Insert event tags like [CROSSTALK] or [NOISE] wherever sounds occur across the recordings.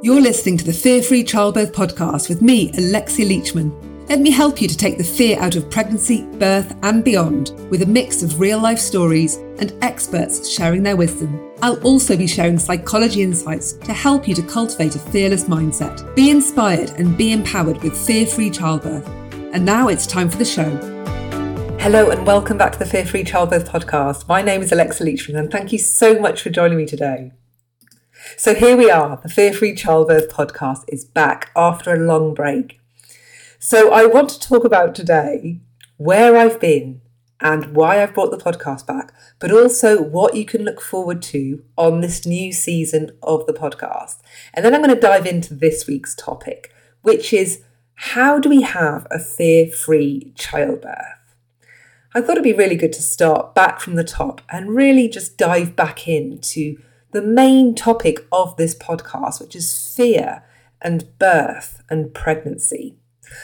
You're listening to the Fear Free Childbirth podcast with me, Alexia Leachman. Let me help you to take the fear out of pregnancy, birth, and beyond with a mix of real life stories and experts sharing their wisdom. I'll also be sharing psychology insights to help you to cultivate a fearless mindset. Be inspired and be empowered with fear free childbirth. And now it's time for the show. Hello, and welcome back to the Fear Free Childbirth podcast. My name is Alexia Leachman, and thank you so much for joining me today. So here we are, the Fear Free Childbirth podcast is back after a long break. So I want to talk about today where I've been and why I've brought the podcast back, but also what you can look forward to on this new season of the podcast. And then I'm going to dive into this week's topic, which is how do we have a fear free childbirth? I thought it'd be really good to start back from the top and really just dive back into the main topic of this podcast, which is fear and birth and pregnancy.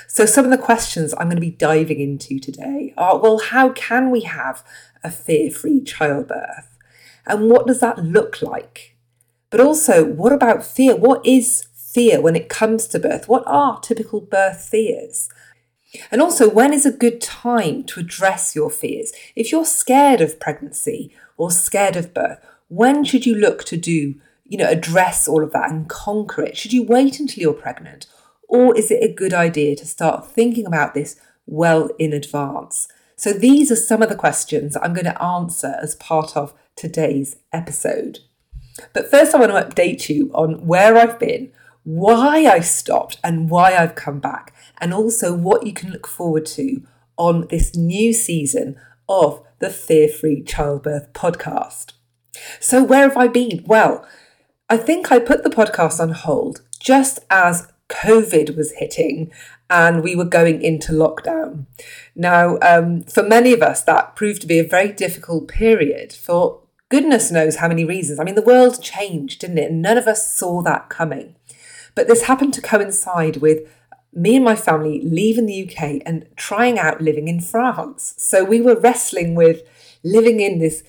So, some of the questions I'm going to be diving into today are well, how can we have a fear free childbirth? And what does that look like? But also, what about fear? What is fear when it comes to birth? What are typical birth fears? And also, when is a good time to address your fears? If you're scared of pregnancy or scared of birth, when should you look to do, you know, address all of that and conquer it? Should you wait until you're pregnant? Or is it a good idea to start thinking about this well in advance? So, these are some of the questions I'm going to answer as part of today's episode. But first, I want to update you on where I've been, why I stopped, and why I've come back, and also what you can look forward to on this new season of the Fear Free Childbirth podcast. So, where have I been? Well, I think I put the podcast on hold just as COVID was hitting and we were going into lockdown. Now, um, for many of us, that proved to be a very difficult period for goodness knows how many reasons. I mean, the world changed, didn't it? And none of us saw that coming. But this happened to coincide with me and my family leaving the UK and trying out living in France. So we were wrestling with living in this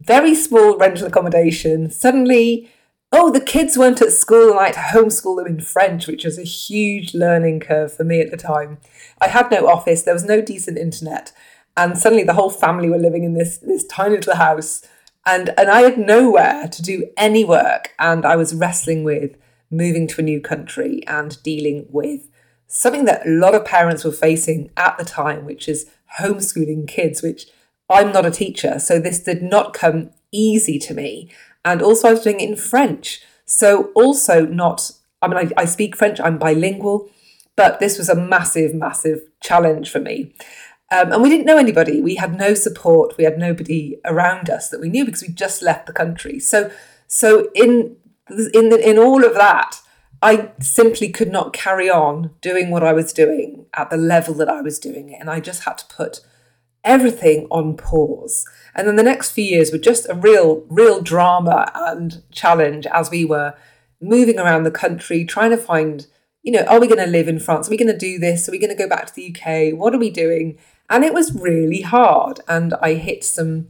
very small rental accommodation. Suddenly, oh, the kids weren't at school and I had to homeschool them in French, which was a huge learning curve for me at the time. I had no office, there was no decent internet, and suddenly the whole family were living in this, this tiny little house. And, and I had nowhere to do any work, and I was wrestling with moving to a new country and dealing with something that a lot of parents were facing at the time, which is homeschooling kids, which I'm not a teacher, so this did not come easy to me. And also, I was doing it in French. So, also, not, I mean, I, I speak French, I'm bilingual, but this was a massive, massive challenge for me. Um, and we didn't know anybody. We had no support. We had nobody around us that we knew because we just left the country. So, so in in the, in all of that, I simply could not carry on doing what I was doing at the level that I was doing it, and I just had to put everything on pause. And then the next few years were just a real, real drama and challenge as we were moving around the country, trying to find, you know, are we going to live in France? Are we going to do this? Are we going to go back to the UK? What are we doing? And it was really hard. And I hit some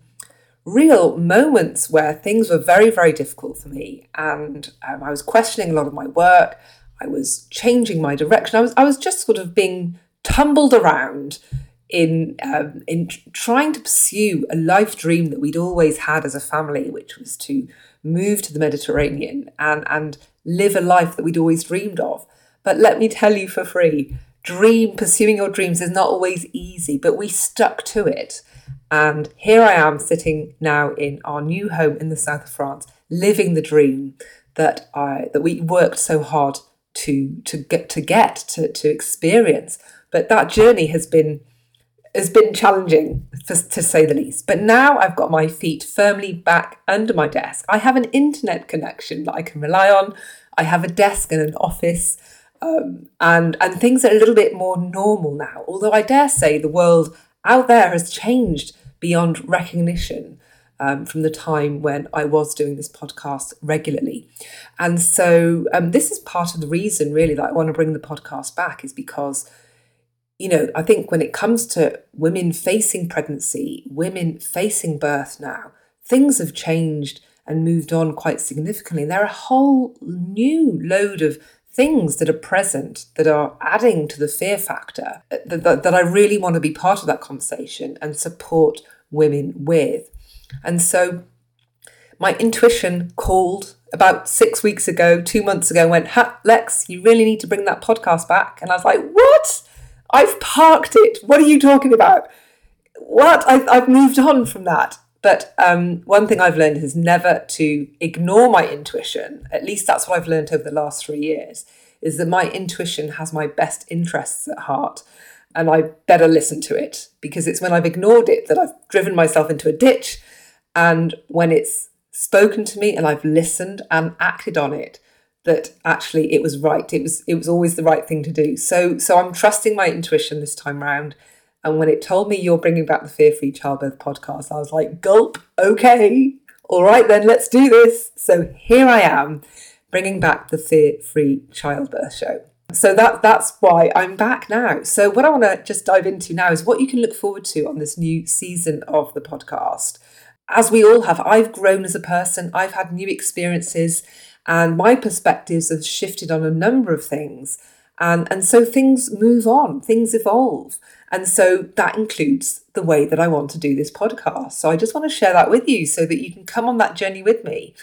real moments where things were very, very difficult for me. And um, I was questioning a lot of my work. I was changing my direction. I was, I was just sort of being tumbled around in um, in trying to pursue a life dream that we'd always had as a family, which was to move to the Mediterranean and and live a life that we'd always dreamed of. But let me tell you for free, dream pursuing your dreams is not always easy, but we stuck to it. And here I am sitting now in our new home in the south of France, living the dream that I that we worked so hard to to get to get to, to experience. But that journey has been has been challenging, for, to say the least. But now I've got my feet firmly back under my desk. I have an internet connection that I can rely on. I have a desk and an office, um, and and things are a little bit more normal now. Although I dare say the world out there has changed beyond recognition. Um, from the time when I was doing this podcast regularly. And so, um, this is part of the reason, really, that I want to bring the podcast back, is because you know, I think when it comes to women facing pregnancy, women facing birth now, things have changed and moved on quite significantly. There are a whole new load of things that are present that are adding to the fear factor that, that, that I really want to be part of that conversation and support women with. And so my intuition called about six weeks ago, two months ago, went, Lex, you really need to bring that podcast back. And I was like, what? I've parked it. What are you talking about? What? I've, I've moved on from that. But um, one thing I've learned is never to ignore my intuition. At least that's what I've learned over the last three years, is that my intuition has my best interests at heart. And I better listen to it because it's when I've ignored it that I've driven myself into a ditch. And when it's spoken to me and I've listened and acted on it that actually it was right it was it was always the right thing to do. So so I'm trusting my intuition this time round. And when it told me you're bringing back the fear free childbirth podcast I was like gulp okay all right then let's do this. So here I am bringing back the fear free childbirth show. So that that's why I'm back now. So what I want to just dive into now is what you can look forward to on this new season of the podcast. As we all have, I've grown as a person, I've had new experiences, and my perspectives have shifted on a number of things. And, and so things move on, things evolve. And so that includes the way that I want to do this podcast. So I just want to share that with you so that you can come on that journey with me.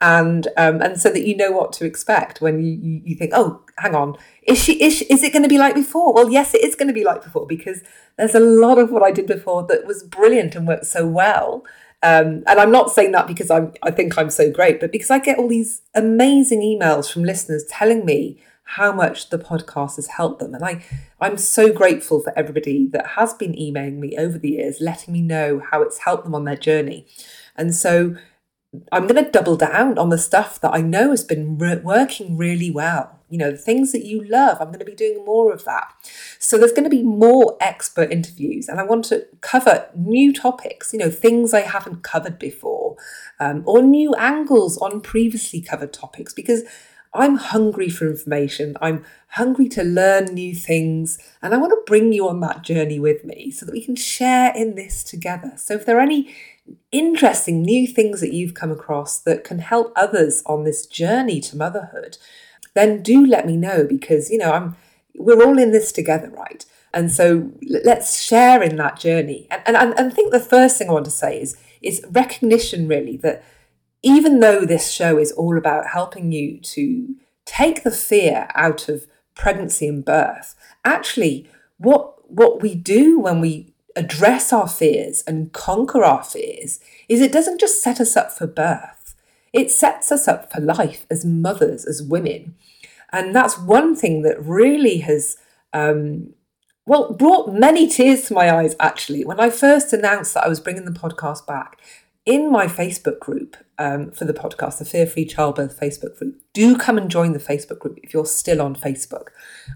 And um, and so that you know what to expect when you, you, think, oh, hang on, is she is, she, is it going to be like before? Well, yes, it is going to be like before because there's a lot of what I did before that was brilliant and worked so well. Um, and I'm not saying that because I'm, I think I'm so great, but because I get all these amazing emails from listeners telling me how much the podcast has helped them. And I, I'm so grateful for everybody that has been emailing me over the years, letting me know how it's helped them on their journey. And so I'm going to double down on the stuff that I know has been re- working really well. You know, the things that you love, I'm going to be doing more of that. So there's going to be more expert interviews, and I want to cover new topics, you know, things I haven't covered before, um, or new angles on previously covered topics, because I'm hungry for information. I'm hungry to learn new things, and I want to bring you on that journey with me so that we can share in this together. So if there are any interesting new things that you've come across that can help others on this journey to motherhood, then do let me know because, you know, I'm we're all in this together, right? And so let's share in that journey. And, and, and I think the first thing I want to say is, is recognition really that even though this show is all about helping you to take the fear out of pregnancy and birth, actually what what we do when we address our fears and conquer our fears is it doesn't just set us up for birth, it sets us up for life as mothers, as women. And that's one thing that really has, um, well, brought many tears to my eyes actually. When I first announced that I was bringing the podcast back, in my Facebook group um, for the podcast, the Fear Free Childbirth Facebook group, do come and join the Facebook group if you're still on Facebook.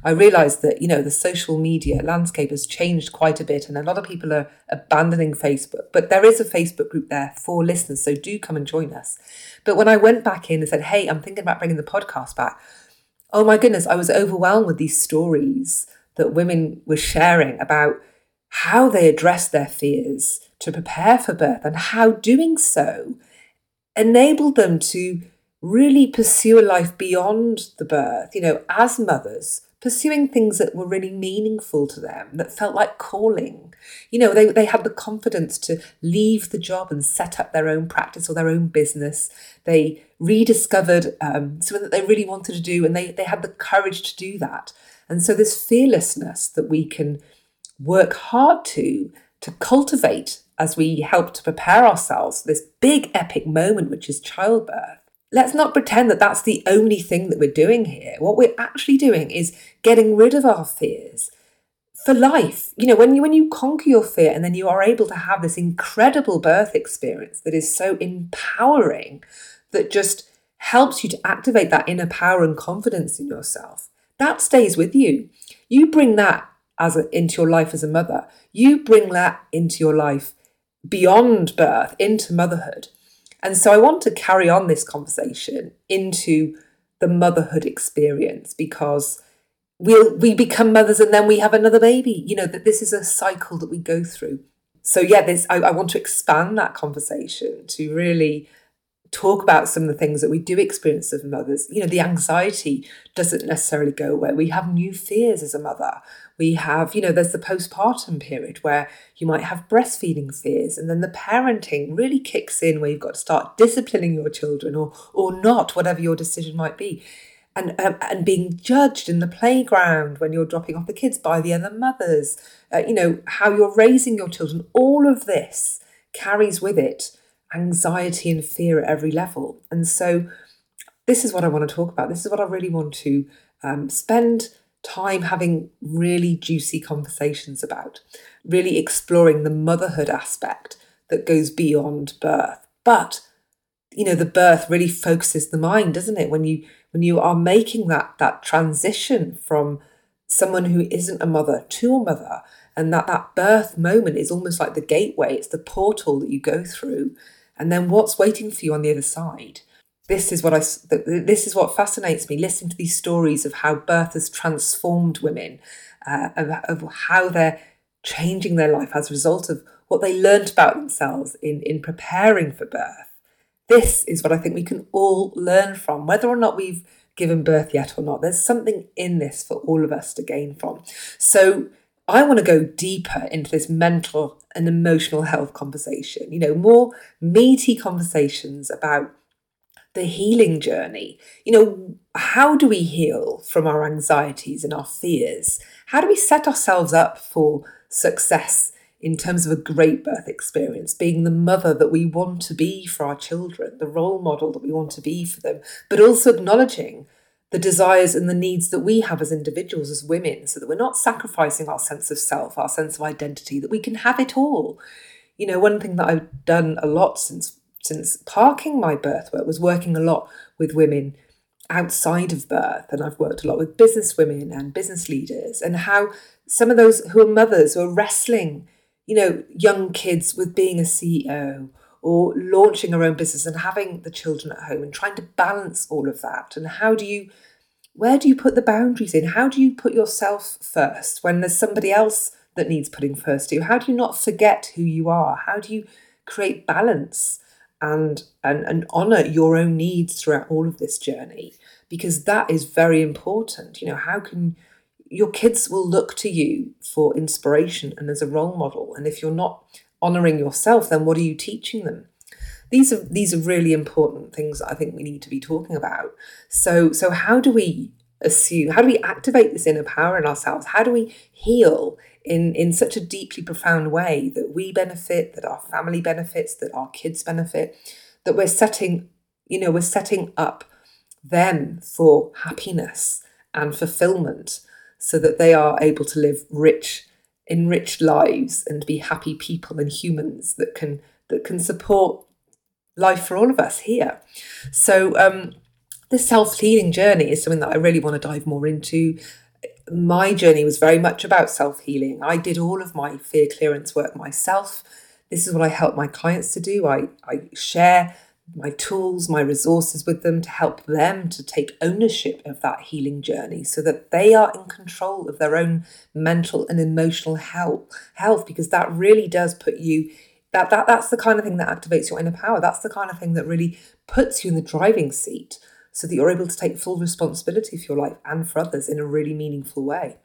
I realise that, you know, the social media landscape has changed quite a bit and a lot of people are abandoning Facebook, but there is a Facebook group there for listeners, so do come and join us. But when I went back in and said, hey, I'm thinking about bringing the podcast back, oh my goodness, I was overwhelmed with these stories that women were sharing about how they addressed their fears to prepare for birth and how doing so enabled them to really pursue a life beyond the birth, you know, as mothers, pursuing things that were really meaningful to them, that felt like calling. You know, they, they had the confidence to leave the job and set up their own practice or their own business. They rediscovered um, something that they really wanted to do and they, they had the courage to do that. And so, this fearlessness that we can work hard to to cultivate as we help to prepare ourselves for this big epic moment, which is childbirth. Let's not pretend that that's the only thing that we're doing here. What we're actually doing is getting rid of our fears for life. You know, when you when you conquer your fear and then you are able to have this incredible birth experience that is so empowering that just helps you to activate that inner power and confidence in yourself. That stays with you. You bring that as a, into your life as a mother. You bring that into your life beyond birth into motherhood. And so I want to carry on this conversation into the motherhood experience because we'll we become mothers and then we have another baby. You know, that this is a cycle that we go through. So yeah, this I, I want to expand that conversation to really talk about some of the things that we do experience as mothers. You know, the anxiety doesn't necessarily go away. We have new fears as a mother. We have, you know, there's the postpartum period where you might have breastfeeding fears, and then the parenting really kicks in where you've got to start disciplining your children or or not, whatever your decision might be. And, um, and being judged in the playground when you're dropping off the kids by the other mothers, uh, you know, how you're raising your children, all of this carries with it anxiety and fear at every level. And so, this is what I want to talk about. This is what I really want to um, spend time having really juicy conversations about, really exploring the motherhood aspect that goes beyond birth. But you know, the birth really focuses the mind, doesn't it? When you when you are making that that transition from someone who isn't a mother to a mother, and that that birth moment is almost like the gateway. It's the portal that you go through and then what's waiting for you on the other side? This is what i this is what fascinates me listening to these stories of how birth has transformed women uh, of, of how they're changing their life as a result of what they learned about themselves in in preparing for birth. This is what i think we can all learn from. Whether or not we've given birth yet or not there's something in this for all of us to gain from. So I want to go deeper into this mental and emotional health conversation, you know, more meaty conversations about the healing journey. You know, how do we heal from our anxieties and our fears? How do we set ourselves up for success in terms of a great birth experience, being the mother that we want to be for our children, the role model that we want to be for them, but also acknowledging the desires and the needs that we have as individuals, as women, so that we're not sacrificing our sense of self, our sense of identity, that we can have it all. You know, one thing that I've done a lot since since parking my birth work was working a lot with women outside of birth, and I've worked a lot with business women and business leaders, and how some of those who are mothers who are wrestling, you know, young kids with being a CEO or launching our own business and having the children at home and trying to balance all of that? And how do you where do you put the boundaries in? How do you put yourself first when there's somebody else that needs putting first to you? How do you not forget who you are? How do you create balance and and and honor your own needs throughout all of this journey? Because that is very important. You know how can your kids will look to you for inspiration and as a role model? And if you're not honoring yourself, then what are you teaching them? These are these are really important things I think we need to be talking about. So so how do we assume how do we activate this inner power in ourselves? How do we heal in in such a deeply profound way that we benefit, that our family benefits, that our kids benefit, that we're setting, you know, we're setting up them for happiness and fulfillment so that they are able to live rich enriched lives and be happy people and humans that can that can support life for all of us here. So um, this self-healing journey is something that I really want to dive more into. My journey was very much about self-healing. I did all of my fear clearance work myself. This is what I help my clients to do. I, I share my tools, my resources with them to help them to take ownership of that healing journey so that they are in control of their own mental and emotional health health because that really does put you that, that that's the kind of thing that activates your inner power. That's the kind of thing that really puts you in the driving seat so that you're able to take full responsibility for your life and for others in a really meaningful way.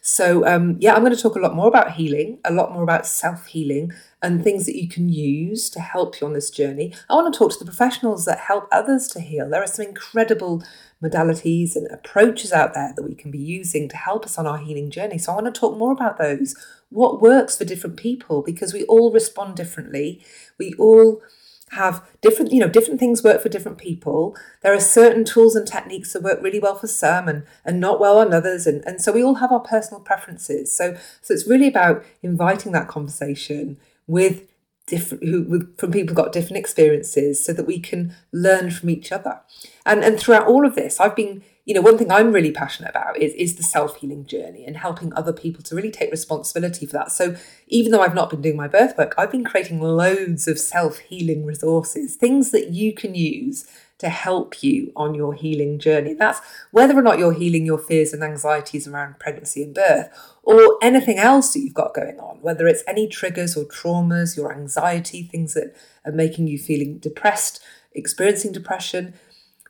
So, um, yeah, I'm going to talk a lot more about healing, a lot more about self healing, and things that you can use to help you on this journey. I want to talk to the professionals that help others to heal. There are some incredible modalities and approaches out there that we can be using to help us on our healing journey. So, I want to talk more about those. What works for different people because we all respond differently. We all have different you know different things work for different people. There are certain tools and techniques that work really well for some and and not well on others. And and so we all have our personal preferences. So so it's really about inviting that conversation with different who with, from people who got different experiences so that we can learn from each other. And and throughout all of this i've been you know, one thing I'm really passionate about is, is the self healing journey and helping other people to really take responsibility for that. So, even though I've not been doing my birth work, I've been creating loads of self healing resources, things that you can use to help you on your healing journey. That's whether or not you're healing your fears and anxieties around pregnancy and birth, or anything else that you've got going on, whether it's any triggers or traumas, your anxiety, things that are making you feeling depressed experiencing depression,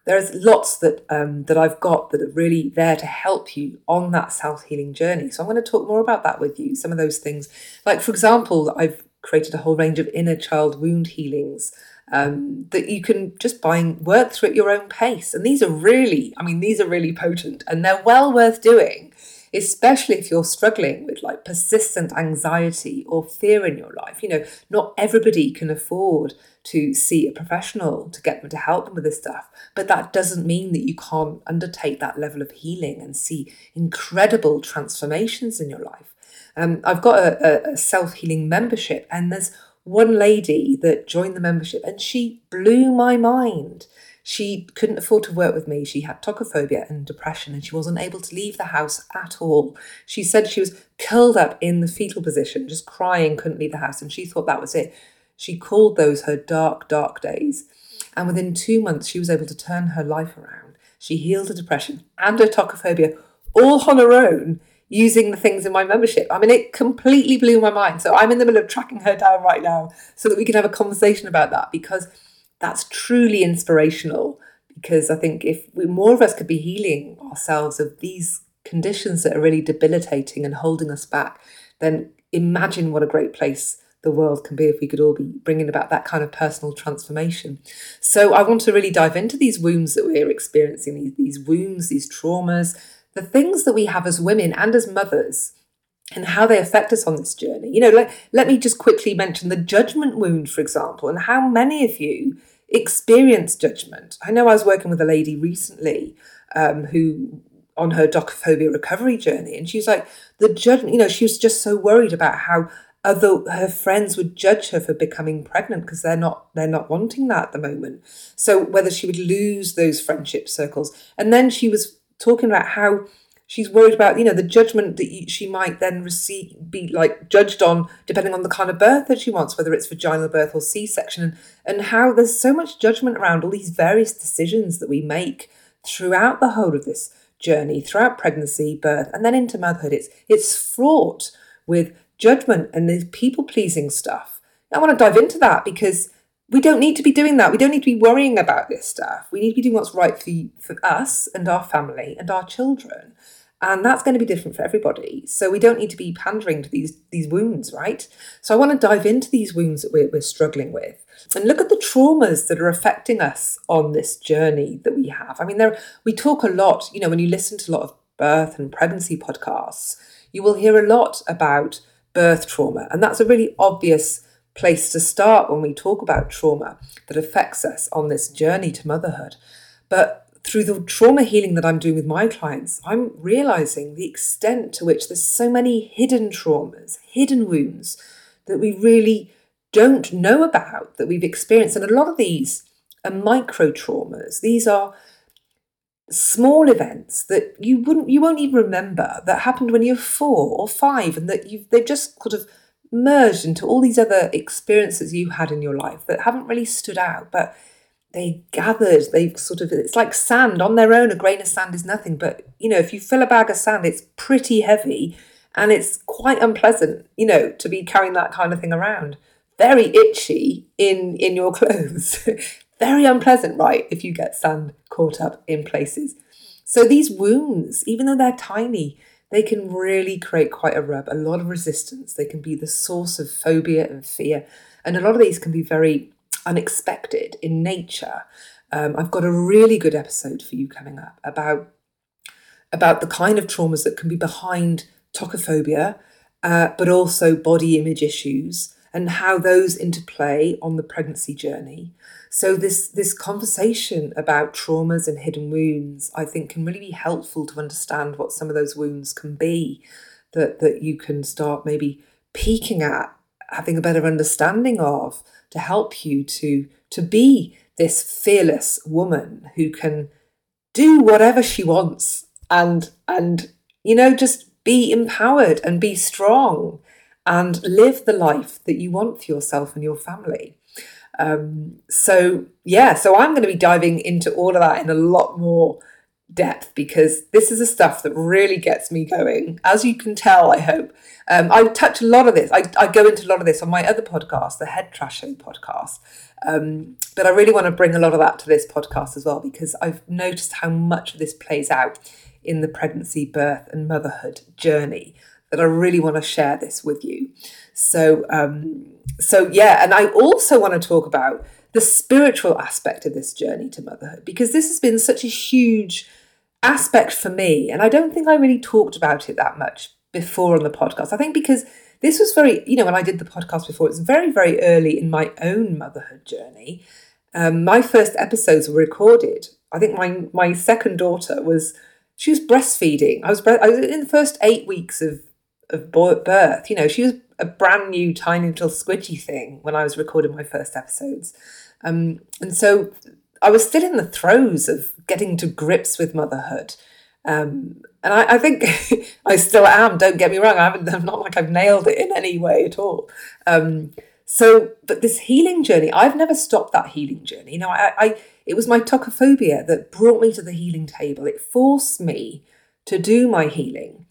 there's lots that um, that I've got that are really there to help you on that self healing journey. So I'm going to talk more about that with you. Some of those things, like for example, I've created a whole range of inner child wound healings um, that you can just buy and work through at your own pace. And these are really, I mean, these are really potent and they're well worth doing especially if you're struggling with like persistent anxiety or fear in your life. You know, not everybody can afford to see a professional to get them to help them with this stuff, but that doesn't mean that you can't undertake that level of healing and see incredible transformations in your life. Um, I've got a, a self healing membership, and there's one lady that joined the membership, and she blew my mind. She couldn't afford to work with me. She had tocophobia and depression, and she wasn't able to leave the house at all. She said she was curled up in the fetal position, just crying, couldn't leave the house, and she thought that was it. She called those her dark, dark days. And within two months, she was able to turn her life around. She healed her depression and her tocophobia all on her own using the things in my membership. I mean, it completely blew my mind. So I'm in the middle of tracking her down right now so that we can have a conversation about that because that's truly inspirational because I think if we, more of us could be healing ourselves of these conditions that are really debilitating and holding us back, then imagine what a great place the world can be if we could all be bringing about that kind of personal transformation. So I want to really dive into these wounds that we're experiencing, these, these wounds, these traumas, the things that we have as women and as mothers and how they affect us on this journey. You know, let, let me just quickly mention the judgment wound, for example, and how many of you experience judgment. I know I was working with a lady recently um, who on her tocophobia recovery journey, and she's like, the judgment, you know, she was just so worried about how other her friends would judge her for becoming pregnant because they're not they're not wanting that at the moment. So whether she would lose those friendship circles. And then she was talking about how she's worried about you know the judgment that she might then receive be like judged on depending on the kind of birth that she wants whether it's vaginal birth or c-section and, and how there's so much judgment around all these various decisions that we make throughout the whole of this journey throughout pregnancy birth and then into motherhood it's it's fraught with judgment and this people pleasing stuff i want to dive into that because we don't need to be doing that. We don't need to be worrying about this stuff. We need to be doing what's right for, for us and our family and our children. And that's going to be different for everybody. So we don't need to be pandering to these, these wounds, right? So I want to dive into these wounds that we're, we're struggling with and look at the traumas that are affecting us on this journey that we have. I mean, there we talk a lot, you know, when you listen to a lot of birth and pregnancy podcasts, you will hear a lot about birth trauma. And that's a really obvious place to start when we talk about trauma that affects us on this journey to motherhood. But through the trauma healing that I'm doing with my clients, I'm realizing the extent to which there's so many hidden traumas, hidden wounds that we really don't know about, that we've experienced. And a lot of these are micro traumas. These are small events that you wouldn't you won't even remember that happened when you're four or five and that you've they've just sort of merged into all these other experiences you had in your life that haven't really stood out, but they gathered, they've sort of, it's like sand on their own. A grain of sand is nothing, but you know, if you fill a bag of sand, it's pretty heavy and it's quite unpleasant, you know, to be carrying that kind of thing around. Very itchy in, in your [LAUGHS] clothes. Very unpleasant, right? If you get sand caught up in places. So these wounds, even though they're tiny, they can really create quite a rub, a lot of resistance. They can be the source of phobia and fear. And a lot of these can be very unexpected in nature. Um, I've got a really good episode for you coming up about, about the kind of traumas that can be behind tocophobia, uh, but also body image issues and how those interplay on the pregnancy journey. So this this conversation about traumas and hidden wounds, I think, can really be helpful to understand what some of those wounds can be, that that you can start maybe peeking at, having a better understanding of, to help you to to be this fearless woman who can do whatever she wants and and you know just be empowered and be strong and live the life that you want for yourself and your family. Um, so, yeah, so I'm going to be diving into all of that in a lot more depth because this is the stuff that really gets me going. As you can tell, I hope. Um, I touch a lot of this. I, I go into a lot of this on my other podcast, the Head Trash Show podcast. Um, but I really want to bring a lot of that to this podcast as well because I've noticed how much of this plays out in the pregnancy, birth, and motherhood journey that I really want to share this with you. So, um, so yeah, and I also want to talk about the spiritual aspect of this journey to motherhood because this has been such a huge aspect for me, and I don't think I really talked about it that much before on the podcast. I think because this was very, you know, when I did the podcast before, it's very, very early in my own motherhood journey. Um, my first episodes were recorded. I think my my second daughter was she was breastfeeding. I was bre- I was in the first eight weeks of of birth. You know, she was a brand new, tiny little squidgy thing when I was recording my first episodes, um, and so I was still in the throes of getting to grips with motherhood. Um, and I, I, think [LAUGHS] I still am. Don't get me wrong. I haven't. I'm not like I've nailed it in any way at all. Um, so, but this healing journey, I've never stopped that healing journey. You know, I, I it was my tocophobia that brought me to the healing table. It forced me to do my healing,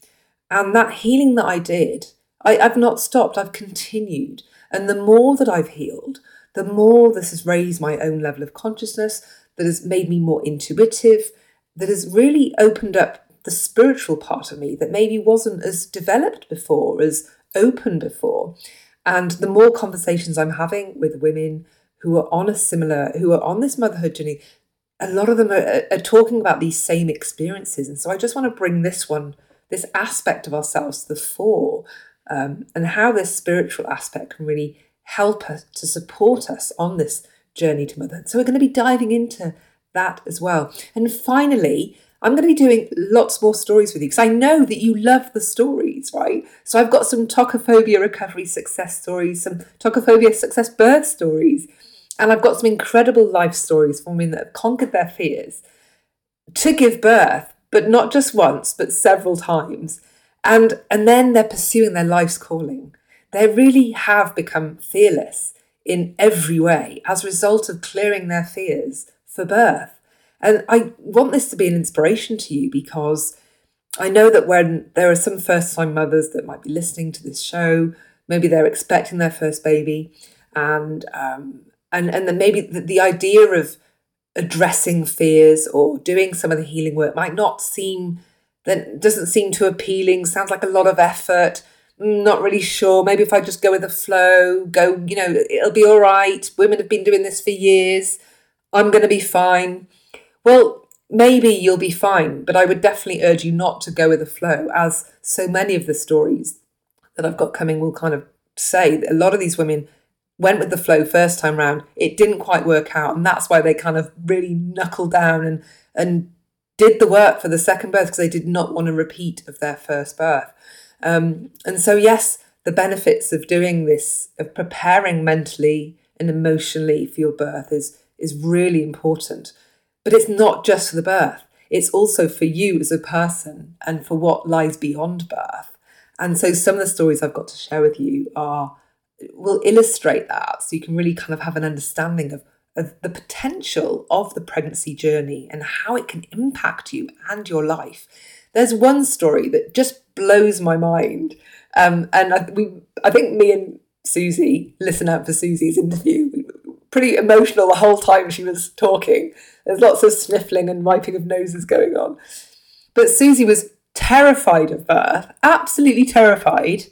and that healing that I did, I, I've not stopped. I've continued, and the more that I've healed, the more this has raised my own level of consciousness. That has made me more intuitive. That has really opened up the spiritual part of me that maybe wasn't as developed before, as open before. And the more conversations I'm having with women who are on a similar, who are on this motherhood journey, a lot of them are, are talking about these same experiences. And so I just want to bring this one, this aspect of ourselves to the fore, um, and how this spiritual aspect can really help us to support us on this journey to motherhood. So we're going to be diving into that as well. And finally, I'm going to be doing lots more stories with you because I know that you love the stories, right? So I've got some tocophobia recovery success stories, some tocophobia success birth stories, and I've got some incredible life stories from women that have conquered their fears to give birth, but not just once, but several times. And, and then they're pursuing their life's calling. They really have become fearless in every way as a result of clearing their fears for birth. And I want this to be an inspiration to you because I know that when there are some first time mothers that might be listening to this show, maybe they're expecting their first baby, and um, and and then maybe the, the idea of addressing fears or doing some of the healing work might not seem that doesn't seem too appealing. Sounds like a lot of effort. Not really sure. Maybe if I just go with the flow, go, you know, it'll be all right. Women have been doing this for years. I'm going to be fine. Well, maybe you'll be fine, but I would definitely urge you not to go with the flow, as so many of the stories that I've got coming will kind of say a lot of these women went with the flow first time round. It didn't quite work out, and that's why they kind of really knuckled down and and did the work for the second birth because they did not want a repeat of their first birth. Um, and so, yes, the benefits of doing this, of preparing mentally and emotionally for your birth, is is really important. But it's not just for the birth, it's also for you as a person and for what lies beyond birth. And so some of the stories I've got to share with you are will illustrate that so you can really kind of have an understanding of, of the potential of the pregnancy journey and how it can impact you and your life. There's one story that just blows my mind. Um, and I, we, I think me and Susie, listen out for Susie's interview, pretty emotional the whole time she was talking. There's lots of sniffling and wiping of noses going on. But Susie was terrified of birth, absolutely terrified.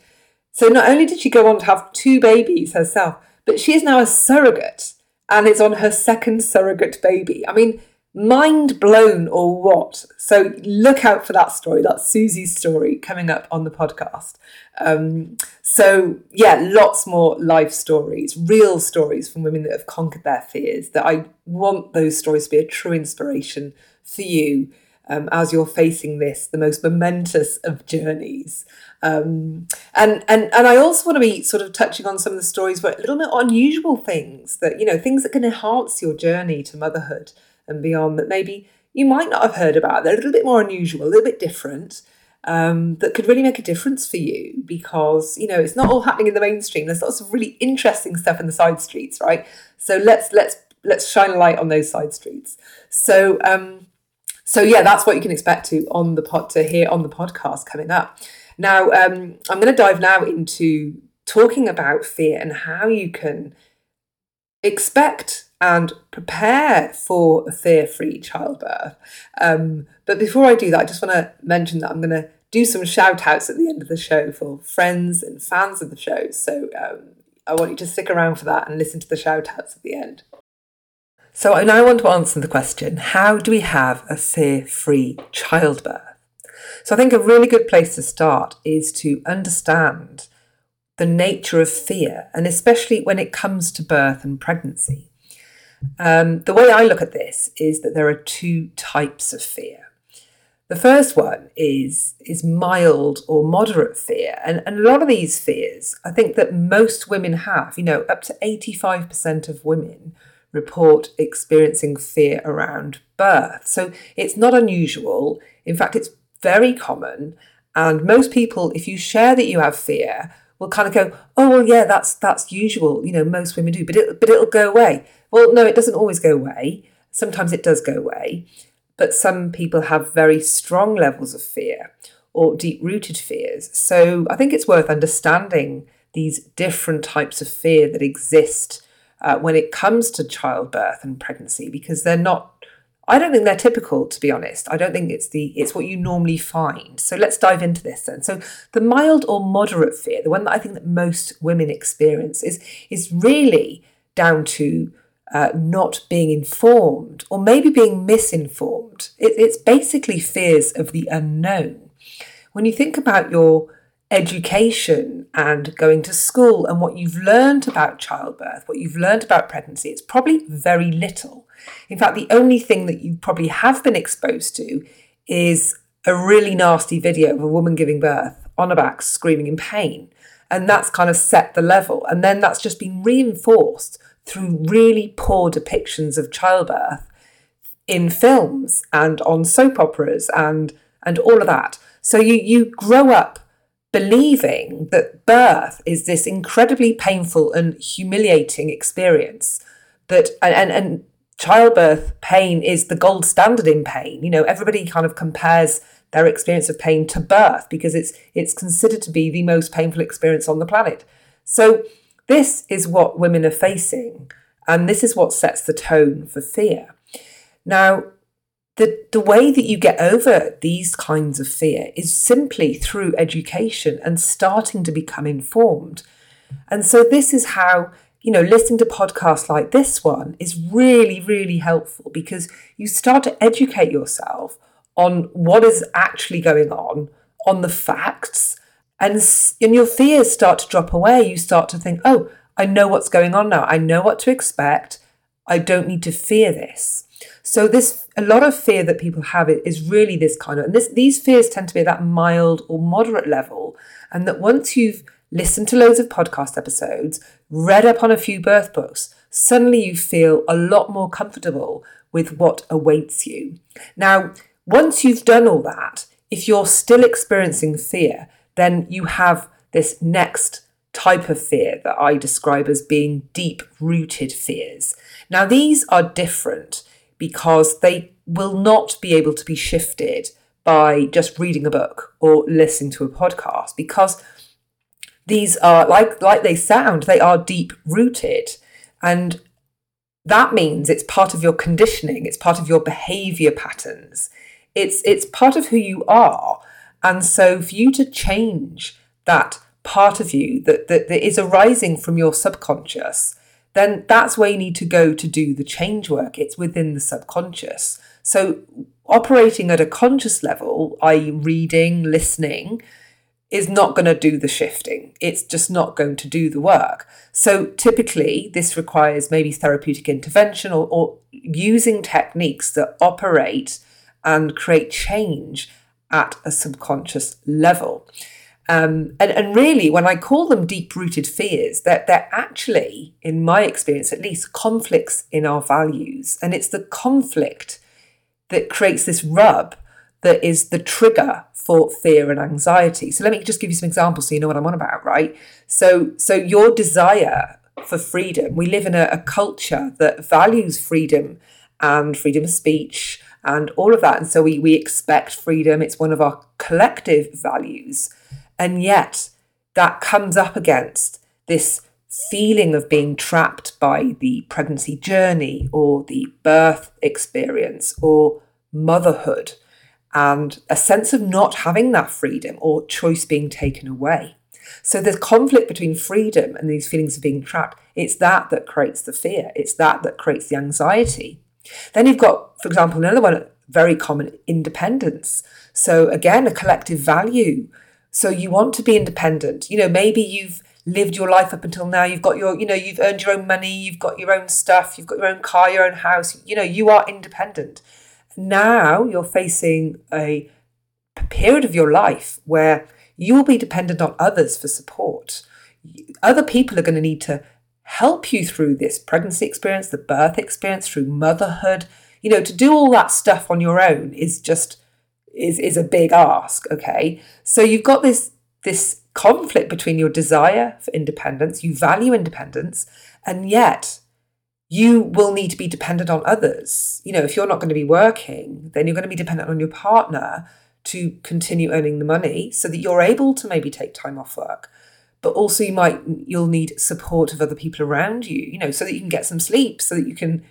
So not only did she go on to have two babies herself, but she is now a surrogate and is on her second surrogate baby. I mean, mind blown or what? So look out for that story. That's Susie's story coming up on the podcast. Um, so yeah, lots more life stories, real stories from women that have conquered their fears. That I want those stories to be a true inspiration for you um, as you're facing this, the most momentous of journeys. Um, and and and I also want to be sort of touching on some of the stories, but a little bit unusual things that you know things that can enhance your journey to motherhood and beyond that maybe you might not have heard about. They're a little bit more unusual, a little bit different. Um, that could really make a difference for you because you know it's not all happening in the mainstream. There's lots of really interesting stuff in the side streets, right? So let's let's let's shine a light on those side streets. So um, so yeah, that's what you can expect to on the pod to hear on the podcast coming up. Now, um, I'm going to dive now into talking about fear and how you can expect and prepare for a fear-free childbirth. Um, but before I do that, I just want to mention that I'm going to do some shout outs at the end of the show for friends and fans of the show. So um, I want you to stick around for that and listen to the shout outs at the end. So I now want to answer the question how do we have a fear free childbirth? So I think a really good place to start is to understand the nature of fear, and especially when it comes to birth and pregnancy. Um, the way I look at this is that there are two types of fear. The first one is is mild or moderate fear, and, and a lot of these fears, I think that most women have. You know, up to eighty five percent of women report experiencing fear around birth. So it's not unusual. In fact, it's very common. And most people, if you share that you have fear, will kind of go, "Oh, well, yeah, that's that's usual. You know, most women do, but it but it'll go away." Well, no, it doesn't always go away. Sometimes it does go away, but some people have very strong levels of fear or deep-rooted fears. So I think it's worth understanding these different types of fear that exist uh, when it comes to childbirth and pregnancy because they're not I don't think they're typical to be honest. I don't think it's the it's what you normally find. So let's dive into this then. So the mild or moderate fear, the one that I think that most women experience is is really down to uh, not being informed or maybe being misinformed. It, it's basically fears of the unknown. When you think about your education and going to school and what you've learned about childbirth, what you've learned about pregnancy, it's probably very little. In fact, the only thing that you probably have been exposed to is a really nasty video of a woman giving birth on her back screaming in pain. And that's kind of set the level. And then that's just been reinforced through really poor depictions of childbirth in films and on soap operas and and all of that. So you you grow up believing that birth is this incredibly painful and humiliating experience that and, and childbirth pain is the gold standard in pain. You know everybody kind of compares their experience of pain to birth because it's it's considered to be the most painful experience on the planet. So this is what women are facing and this is what sets the tone for fear. Now the, the way that you get over these kinds of fear is simply through education and starting to become informed. And so, this is how, you know, listening to podcasts like this one is really, really helpful because you start to educate yourself on what is actually going on, on the facts, and, and your fears start to drop away. You start to think, oh, I know what's going on now. I know what to expect. I don't need to fear this. So this a lot of fear that people have is really this kind of and this these fears tend to be at that mild or moderate level, and that once you've listened to loads of podcast episodes, read up on a few birth books, suddenly you feel a lot more comfortable with what awaits you. Now, once you've done all that, if you're still experiencing fear, then you have this next type of fear that I describe as being deep rooted fears. Now, these are different because they will not be able to be shifted by just reading a book or listening to a podcast because these are like like they sound they are deep rooted and that means it's part of your conditioning it's part of your behavior patterns it's it's part of who you are and so for you to change that part of you that, that, that is arising from your subconscious then that's where you need to go to do the change work. It's within the subconscious. So, operating at a conscious level, i.e., reading, listening, is not going to do the shifting. It's just not going to do the work. So, typically, this requires maybe therapeutic intervention or, or using techniques that operate and create change at a subconscious level. Um, and, and really, when I call them deep rooted fears, that they're, they're actually, in my experience at least, conflicts in our values. And it's the conflict that creates this rub that is the trigger for fear and anxiety. So let me just give you some examples so you know what I'm on about, right? So, so your desire for freedom, we live in a, a culture that values freedom and freedom of speech and all of that. And so we, we expect freedom, it's one of our collective values. And yet that comes up against this feeling of being trapped by the pregnancy journey or the birth experience or motherhood and a sense of not having that freedom or choice being taken away. So there's conflict between freedom and these feelings of being trapped. It's that that creates the fear. It's that that creates the anxiety. Then you've got, for example, another one, very common independence. So again, a collective value. So you want to be independent. You know, maybe you've lived your life up until now. You've got your, you know, you've earned your own money, you've got your own stuff, you've got your own car, your own house. You know, you are independent. Now you're facing a period of your life where you will be dependent on others for support. Other people are going to need to help you through this pregnancy experience, the birth experience, through motherhood. You know, to do all that stuff on your own is just is is a big ask, okay? So you've got this this conflict between your desire for independence, you value independence, and yet you will need to be dependent on others. You know, if you're not going to be working, then you're going to be dependent on your partner to continue earning the money so that you're able to maybe take time off work. But also you might you'll need support of other people around you, you know, so that you can get some sleep, so that you can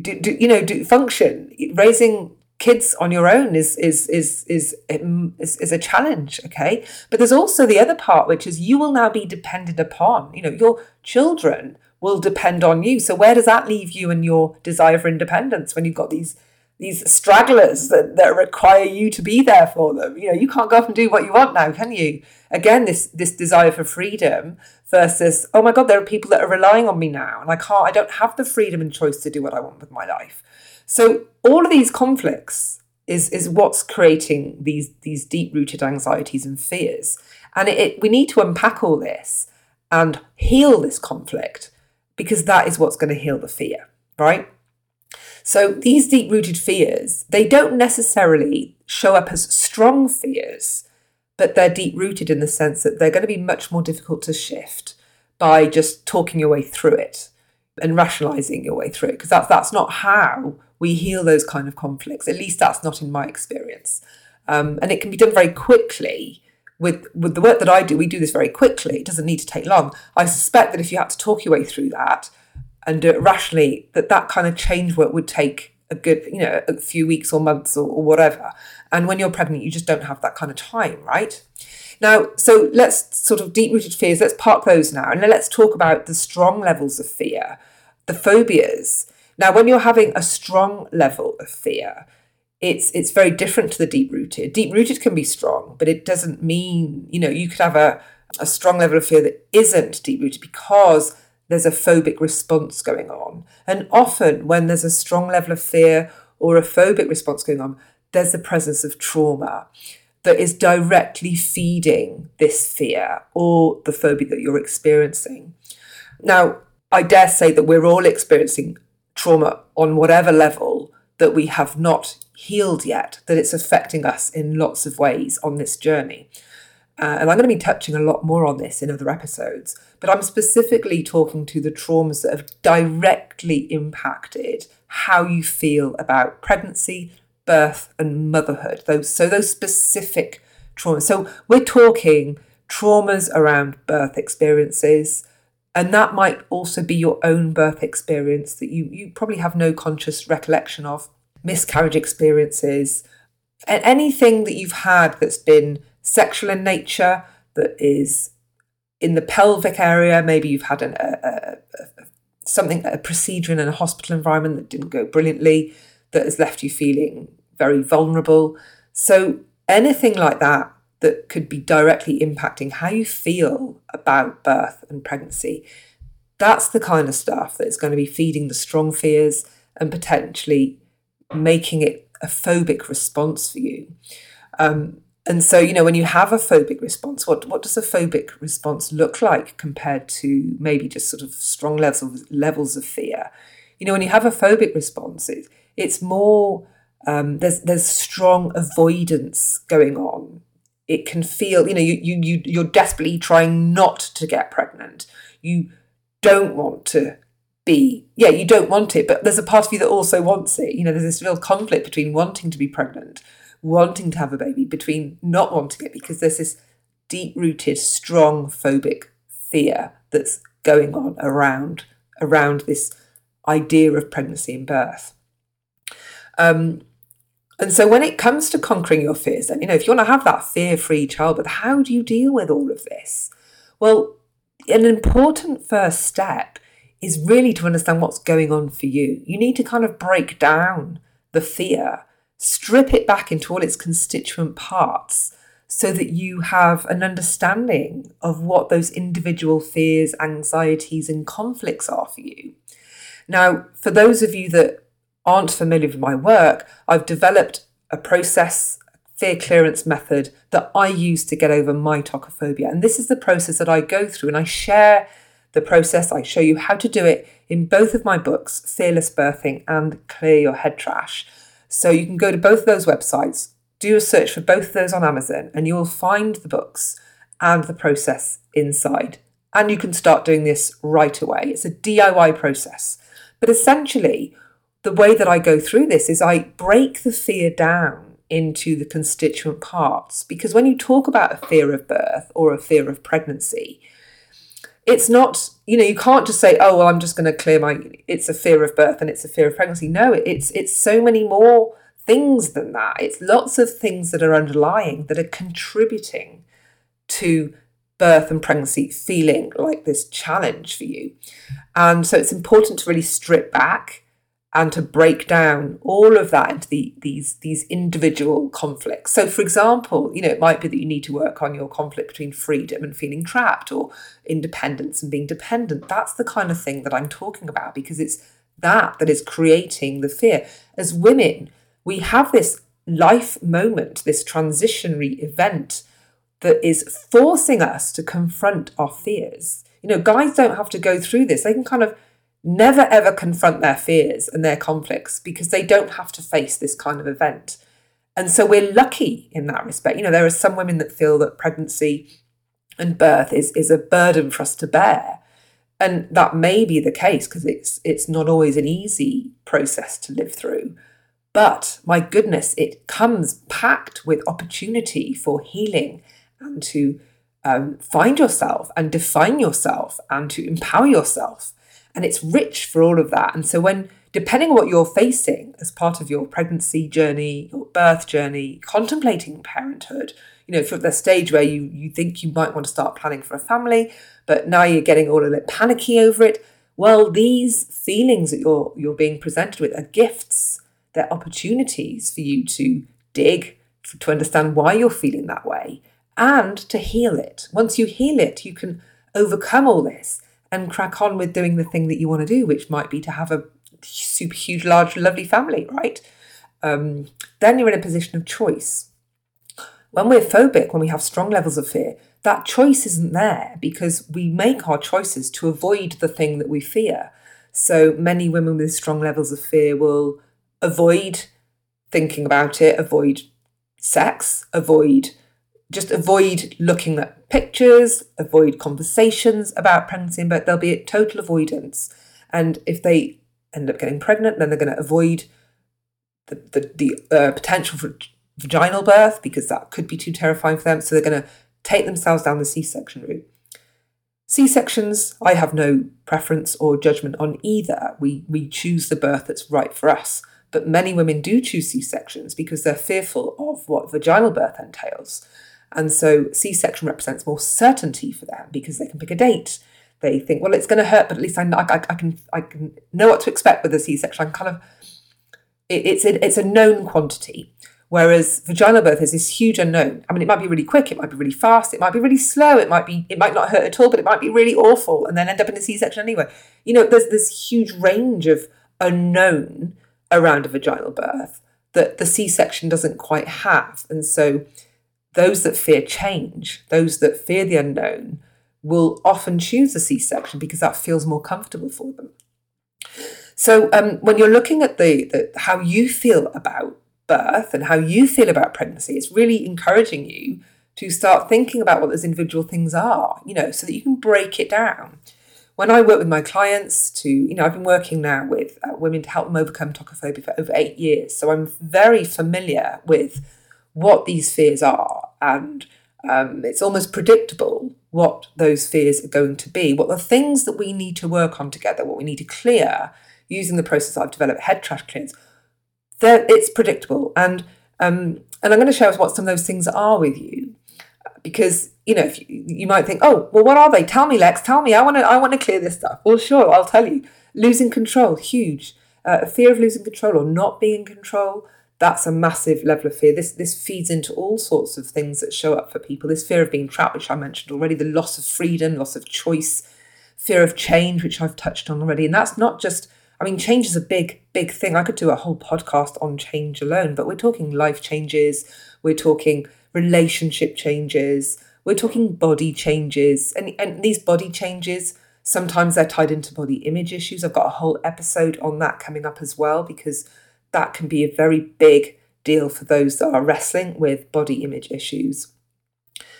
do, do you know, do function. Raising kids on your own is is is is um, is, is a challenge okay but there's also the other part which is you will now be dependent upon you know your children will depend on you. So where does that leave you and your desire for independence when you've got these these stragglers that, that require you to be there for them? You know you can't go off and do what you want now can you? Again this this desire for freedom versus oh my god there are people that are relying on me now and i can't i don't have the freedom and choice to do what i want with my life. So all of these conflicts is is what's creating these these deep rooted anxieties and fears, and it, it, we need to unpack all this and heal this conflict because that is what's going to heal the fear, right? So these deep rooted fears they don't necessarily show up as strong fears, but they're deep rooted in the sense that they're going to be much more difficult to shift by just talking your way through it and rationalizing your way through it because that's that's not how we heal those kind of conflicts. At least that's not in my experience. Um, and it can be done very quickly. With, with the work that I do, we do this very quickly. It doesn't need to take long. I suspect that if you had to talk your way through that and do it rationally, that that kind of change work would take a good, you know, a few weeks or months or, or whatever. And when you're pregnant, you just don't have that kind of time, right? Now, so let's sort of deep rooted fears, let's park those now. And let's talk about the strong levels of fear, the phobias. Now, when you're having a strong level of fear, it's it's very different to the deep rooted. Deep rooted can be strong, but it doesn't mean, you know, you could have a, a strong level of fear that isn't deep rooted because there's a phobic response going on. And often when there's a strong level of fear or a phobic response going on, there's the presence of trauma that is directly feeding this fear or the phobia that you're experiencing. Now, I dare say that we're all experiencing trauma on whatever level that we have not healed yet, that it's affecting us in lots of ways on this journey. Uh, and I'm going to be touching a lot more on this in other episodes, but I'm specifically talking to the traumas that have directly impacted how you feel about pregnancy, birth, and motherhood. Those so those specific traumas. So we're talking traumas around birth experiences, and that might also be your own birth experience that you, you probably have no conscious recollection of, miscarriage experiences, and anything that you've had that's been sexual in nature, that is in the pelvic area, maybe you've had an, a, a, a, something, a procedure in a hospital environment that didn't go brilliantly, that has left you feeling very vulnerable. So anything like that that could be directly impacting how you feel about birth and pregnancy. That's the kind of stuff that's going to be feeding the strong fears and potentially making it a phobic response for you. Um, and so, you know, when you have a phobic response, what, what does a phobic response look like compared to maybe just sort of strong levels of, levels of fear? You know, when you have a phobic response, it, it's more, um, there's, there's strong avoidance going on it can feel you know you, you you you're desperately trying not to get pregnant you don't want to be, yeah, you don't want it, but there's a part of you that also wants it. You know, there's this real conflict between wanting to be pregnant, wanting to have a baby, between not wanting it, because there's this deep rooted, strong phobic fear that's going on around around this idea of pregnancy and birth. Um, and so when it comes to conquering your fears, and you know, if you want to have that fear-free childbirth, how do you deal with all of this? Well, an important first step is really to understand what's going on for you. You need to kind of break down the fear, strip it back into all its constituent parts so that you have an understanding of what those individual fears, anxieties, and conflicts are for you. Now, for those of you that aren't familiar with my work, I've developed a process, fear clearance method that I use to get over my tocophobia. And this is the process that I go through, and I share the process. I show you how to do it in both of my books, Fearless Birthing and Clear Your Head Trash. So you can go to both of those websites, do a search for both of those on Amazon, and you will find the books and the process inside. And you can start doing this right away. It's a DIY process. But essentially, the way that I go through this is I break the fear down into the constituent parts. Because when you talk about a fear of birth or a fear of pregnancy, it's not, you know, you can't just say, oh, well, I'm just going to clear my, it's a fear of birth and it's a fear of pregnancy. No, it's, it's so many more things than that. It's lots of things that are underlying that are contributing to birth and pregnancy feeling like this challenge for you. And so it's important to really strip back and to break down all of that into the, these these individual conflicts. So, for example, you know, it might be that you need to work on your conflict between freedom and feeling trapped, or independence and being dependent. That's the kind of thing that I'm talking about because it's that that is creating the fear. As women, we have this life moment, this transitionary event that is forcing us to confront our fears. You know, guys don't have to go through this; they can kind of never ever confront their fears and their conflicts because they don't have to face this kind of event. And so we're lucky in that respect. You know, there are some women that feel that pregnancy and birth is, is a burden for us to bear. And that may be the case because it's it's not always an easy process to live through. But my goodness, it comes packed with opportunity for healing and to um, find yourself and define yourself and to empower yourself and it's rich for all of that. And so when depending on what you're facing as part of your pregnancy journey, your birth journey, contemplating parenthood, you know, if you're at the stage where you you think you might want to start planning for a family, but now you're getting all a bit panicky over it, well, these feelings that you're you're being presented with are gifts. They're opportunities for you to dig, to understand why you're feeling that way, and to heal it. Once you heal it, you can overcome all this and crack on with doing the thing that you want to do, which might be to have a super huge, large, lovely family, right? Um, then you're in a position of choice. When we're phobic, when we have strong levels of fear, that choice isn't there because we make our choices to avoid the thing that we fear. So many women with strong levels of fear will avoid thinking about it, avoid sex, avoid just avoid looking at pictures, avoid conversations about pregnancy, but there'll be a total avoidance. And if they end up getting pregnant, then they're going to avoid the, the, the uh, potential for vaginal birth because that could be too terrifying for them. So they're going to take themselves down the C section route. C sections, I have no preference or judgment on either. We, we choose the birth that's right for us. But many women do choose C sections because they're fearful of what vaginal birth entails. And so C section represents more certainty for them because they can pick a date. They think, well, it's going to hurt, but at least I, I, I can I can know what to expect with a C section. I'm kind of it, it's a, it's a known quantity. Whereas vaginal birth is this huge unknown. I mean, it might be really quick, it might be really fast, it might be really slow, it might be it might not hurt at all, but it might be really awful, and then end up in a C-section anyway. You know, there's this huge range of unknown around a vaginal birth that the C-section doesn't quite have, and so those that fear change, those that fear the unknown, will often choose a C section because that feels more comfortable for them. So, um, when you're looking at the, the how you feel about birth and how you feel about pregnancy, it's really encouraging you to start thinking about what those individual things are, you know, so that you can break it down. when I work with my clients to, you know, I've been working now with uh, women to help them overcome tocophobia for over eight years. So I'm very familiar with what these fears are. And um, it's almost predictable what those fears are going to be, what the things that we need to work on together, what we need to clear using the process I've developed, head trash clearance. It's predictable. And, um, and I'm going to share with what some of those things are with you because you know, you, you, might think, oh, well, what are they? Tell me, Lex. Tell me. I want to. I want to clear this stuff. Well, sure, I'll tell you. Losing control, huge. Uh, fear of losing control or not being in control. That's a massive level of fear. This this feeds into all sorts of things that show up for people. This fear of being trapped, which I mentioned already, the loss of freedom, loss of choice, fear of change, which I've touched on already. And that's not just. I mean, change is a big, big thing. I could do a whole podcast on change alone, but we're talking life changes. We're talking relationship changes we're talking body changes, and, and these body changes, sometimes they're tied into body image issues. I've got a whole episode on that coming up as well, because that can be a very big deal for those that are wrestling with body image issues.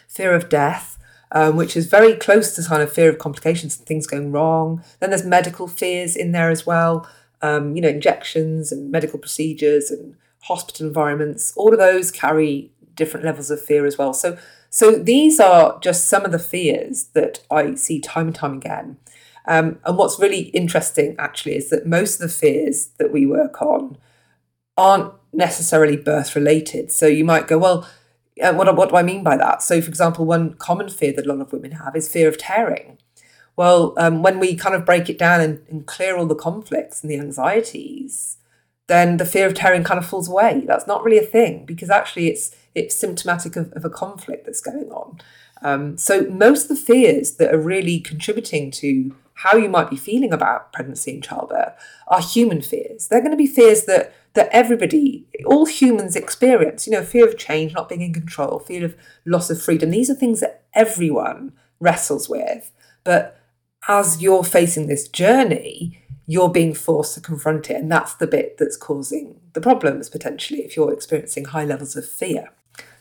Fear of death, um, which is very close to kind of fear of complications and things going wrong. Then there's medical fears in there as well, um, you know, injections and medical procedures and hospital environments. All of those carry different levels of fear as well. So so these are just some of the fears that I see time and time again. Um, and what's really interesting actually is that most of the fears that we work on aren't necessarily birth related. So you might go, well, uh, what, what do I mean by that? So, for example, one common fear that a lot of women have is fear of tearing. Well, um, when we kind of break it down and, and clear all the conflicts and the anxieties, then the fear of tearing kind of falls away. That's not really a thing because actually it's it's symptomatic of, of a conflict that's going on. Um, so most of the fears that are really contributing to how you might be feeling about pregnancy and childbirth are human fears. They're going to be fears that that everybody, all humans experience. You know, fear of change, not being in control, fear of loss of freedom. These are things that everyone wrestles with. But as you're facing this journey, you're being forced to confront it. And that's the bit that's causing the problems potentially if you're experiencing high levels of fear.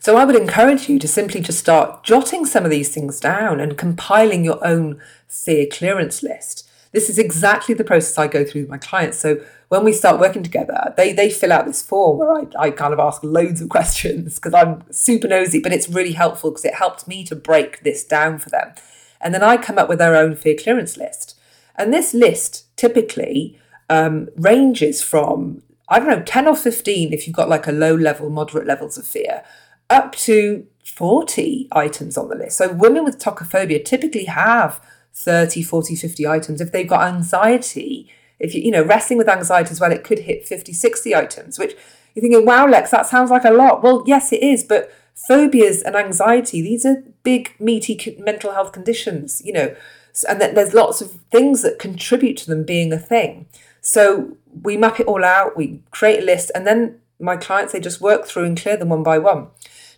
So I would encourage you to simply just start jotting some of these things down and compiling your own fear clearance list. This is exactly the process I go through with my clients. So when we start working together, they they fill out this form where I, I kind of ask loads of [LAUGHS] questions because I'm super nosy, but it's really helpful because it helped me to break this down for them. And then I come up with their own fear clearance list. And this list typically um, ranges from, I don't know, 10 or 15 if you've got like a low level, moderate levels of fear, up to 40 items on the list. So women with tocophobia typically have 30, 40, 50 items. If they've got anxiety, if you, you know, wrestling with anxiety as well, it could hit 50, 60 items, which you're thinking, wow, Lex, that sounds like a lot. Well, yes, it is, but phobias and anxiety, these are big, meaty mental health conditions, you know, and that there's lots of things that contribute to them being a thing. So we map it all out, we create a list, and then my clients, they just work through and clear them one by one.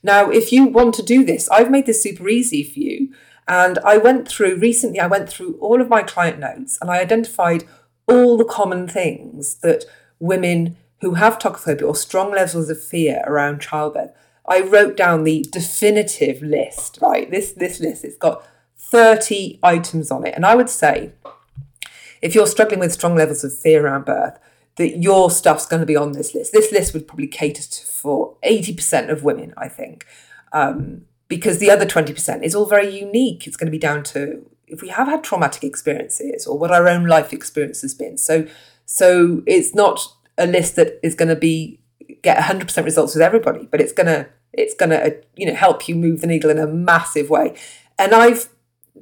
Now, if you want to do this, I've made this super easy for you. And I went through recently, I went through all of my client notes and I identified all the common things that women who have tocophobia or strong levels of fear around childbirth. I wrote down the definitive list, right? This this list, it's got 30 items on it. And I would say if you're struggling with strong levels of fear around birth, that your stuff's going to be on this list. This list would probably cater to, for 80% of women, I think, um, because the other 20% is all very unique. It's going to be down to if we have had traumatic experiences or what our own life experience has been. So, so it's not a list that is going to be get 100% results with everybody, but it's going to it's going to uh, you know help you move the needle in a massive way. And I've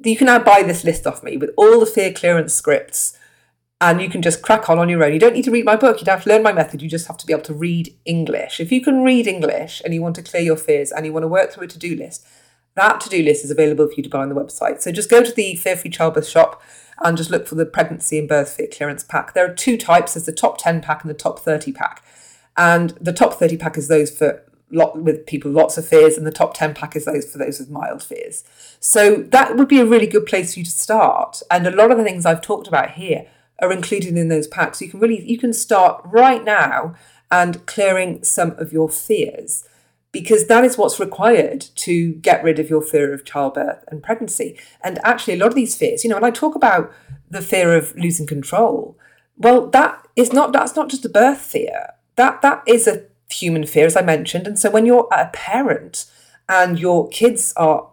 you can now buy this list off me with all the fear clearance scripts and you can just crack on on your own. You don't need to read my book. You don't have to learn my method. You just have to be able to read English. If you can read English and you want to clear your fears and you want to work through a to do list, that to do list is available for you to buy on the website. So just go to the Fear Free Childbirth shop and just look for the pregnancy and birth fear clearance pack. There are two types there's the top 10 pack and the top 30 pack. And the top 30 pack is those for lot with people lots of fears, and the top 10 pack is those for those with mild fears. So that would be a really good place for you to start. And a lot of the things I've talked about here are included in those packs. You can really you can start right now and clearing some of your fears because that is what's required to get rid of your fear of childbirth and pregnancy. And actually, a lot of these fears, you know, when I talk about the fear of losing control. Well, that is not that's not just a birth fear. That that is a human fear, as I mentioned. And so when you're a parent and your kids are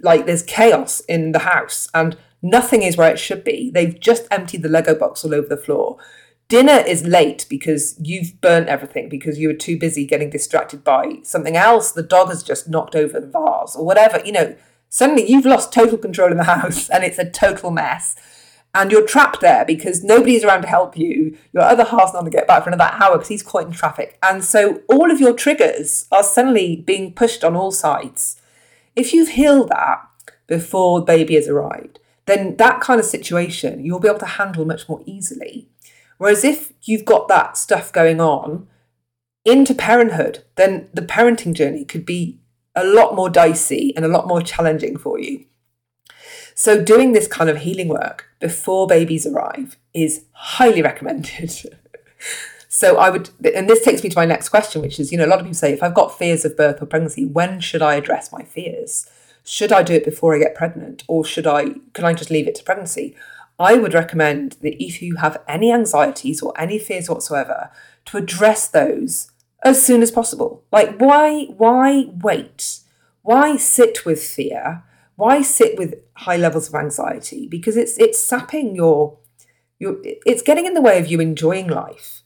like there's chaos in the house and nothing is where it should be. They've just emptied the Lego box all over the floor. Dinner is late because you've burnt everything because you were too busy getting distracted by something else. The dog has just knocked over the vase or whatever. You know, suddenly you've lost total control in the [LAUGHS] house and it's a total mess. And you're trapped there because nobody's around to help you. Your other half's not going to get back for another hour because he's caught in traffic. And so all of your triggers are suddenly being pushed on all sides. If you've healed that before the baby has arrived, then that kind of situation you'll be able to handle much more easily. Whereas if you've got that stuff going on into parenthood, then the parenting journey could be a lot more dicey and a lot more challenging for you. So, doing this kind of healing work before babies arrive is highly recommended. [LAUGHS] so, I would, and this takes me to my next question, which is you know, a lot of people say, if I've got fears of birth or pregnancy, when should I address my fears? should I do it before I get pregnant or should I can I just leave it to pregnancy? I would recommend that if you have any anxieties or any fears whatsoever, to address those as soon as possible. Like why why wait? Why sit with fear? Why sit with high levels of anxiety? Because it's it's sapping your your it's getting in the way of you enjoying life.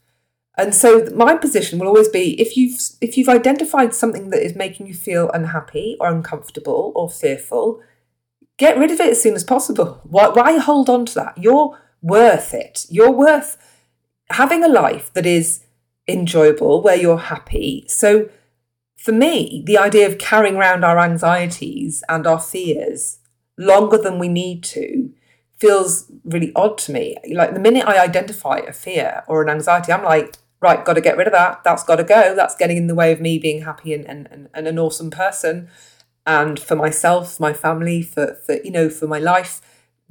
And so my position will always be if you've if you've identified something that is making you feel unhappy or uncomfortable or fearful, get rid of it as soon as possible. Why, why hold on to that? You're worth it. You're worth having a life that is enjoyable, where you're happy. So for me, the idea of carrying around our anxieties and our fears longer than we need to feels really odd to me. Like the minute I identify a fear or an anxiety, I'm like, right, got to get rid of that. That's got to go. That's getting in the way of me being happy and, and, and an awesome person. And for myself, my family, for, for you know, for my life,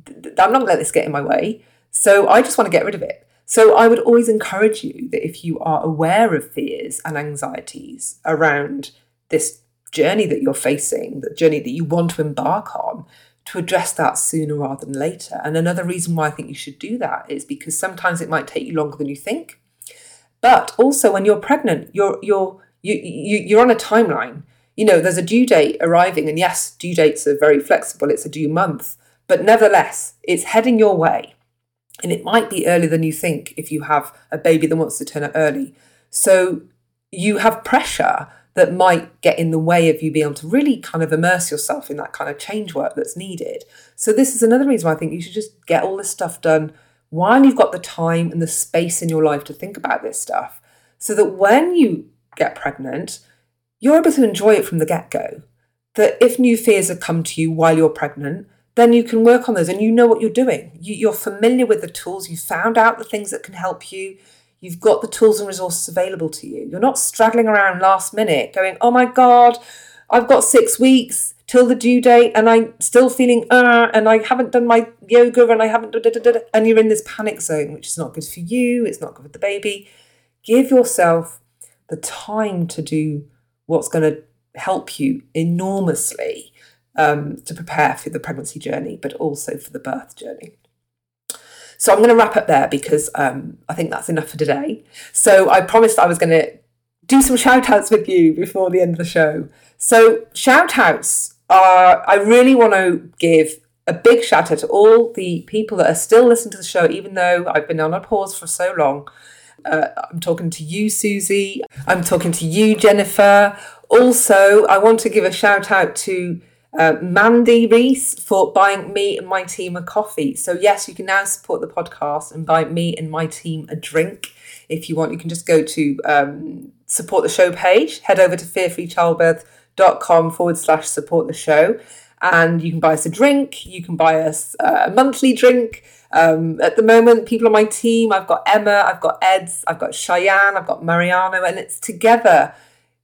I'm not going to let this get in my way. So I just want to get rid of it. So I would always encourage you that if you are aware of fears and anxieties around this journey that you're facing, the journey that you want to embark on, to address that sooner rather than later. And another reason why I think you should do that is because sometimes it might take you longer than you think. But also, when you're pregnant, you're you're you, you you're on a timeline. You know, there's a due date arriving, and yes, due dates are very flexible. It's a due month, but nevertheless, it's heading your way, and it might be earlier than you think if you have a baby that wants to turn up early. So you have pressure that might get in the way of you being able to really kind of immerse yourself in that kind of change work that's needed. So this is another reason why I think you should just get all this stuff done while you've got the time and the space in your life to think about this stuff, so that when you get pregnant, you're able to enjoy it from the get go. That if new fears have come to you while you're pregnant, then you can work on those and you know what you're doing. You, are familiar with the tools, You've found out the things that can help you, you've got the tools and resources available to you. You're not straggling around last minute going, oh my God, I've got six weeks till the due date and I'm still feeling uh and I haven't done my yoga and I haven't and you're in this panic zone which is not good for you it's not good for the baby give yourself the time to do what's going to help you enormously um, to prepare for the pregnancy journey but also for the birth journey so I'm going to wrap up there because um, I think that's enough for today. So I promised I was going to do some shout outs with you before the end of the show. So, shout outs uh, I really want to give a big shout out to all the people that are still listening to the show, even though I've been on a pause for so long. Uh, I'm talking to you, Susie. I'm talking to you, Jennifer. Also, I want to give a shout out to uh, Mandy Reese for buying me and my team a coffee. So, yes, you can now support the podcast and buy me and my team a drink. If you want, you can just go to um, support the show page, head over to Fear Free Childbirth dot com forward slash support the show. And you can buy us a drink, you can buy us a monthly drink. Um, at the moment, people on my team, I've got Emma, I've got Eds, I've got Cheyenne, I've got Mariano, and it's together.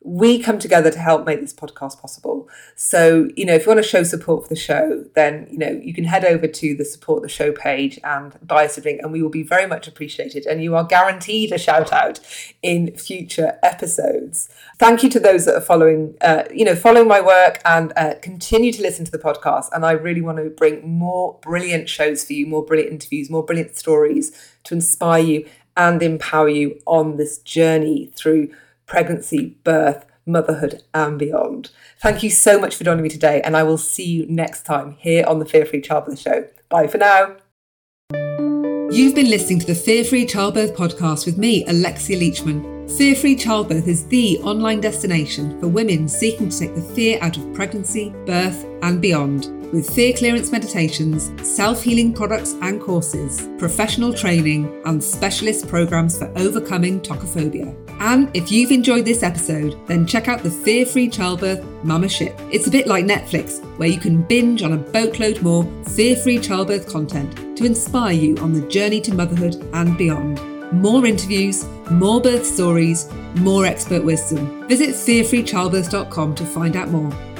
We come together to help make this podcast possible. So, you know, if you want to show support for the show, then, you know, you can head over to the support the show page and buy us a drink, and we will be very much appreciated. And you are guaranteed a shout out in future episodes. Thank you to those that are following, uh, you know, following my work and uh, continue to listen to the podcast. And I really want to bring more brilliant shows for you, more brilliant interviews, more brilliant stories to inspire you and empower you on this journey through pregnancy, birth, motherhood, and beyond. Thank you so much for joining me today, and I will see you next time here on the Fear Free Childbirth Show. Bye for now. You've been listening to the Fear Free Childbirth podcast with me, Alexia Leachman. Fear Free Childbirth is the online destination for women seeking to take the fear out of pregnancy, birth, and beyond with fear clearance meditations, self healing products and courses, professional training, and specialist programs for overcoming tocophobia. And if you've enjoyed this episode, then check out the Fear Free Childbirth Mama Ship. It's a bit like Netflix, where you can binge on a boatload more fear free childbirth content to inspire you on the journey to motherhood and beyond. More interviews, more birth stories, more expert wisdom. Visit fearfreechildbirth.com to find out more.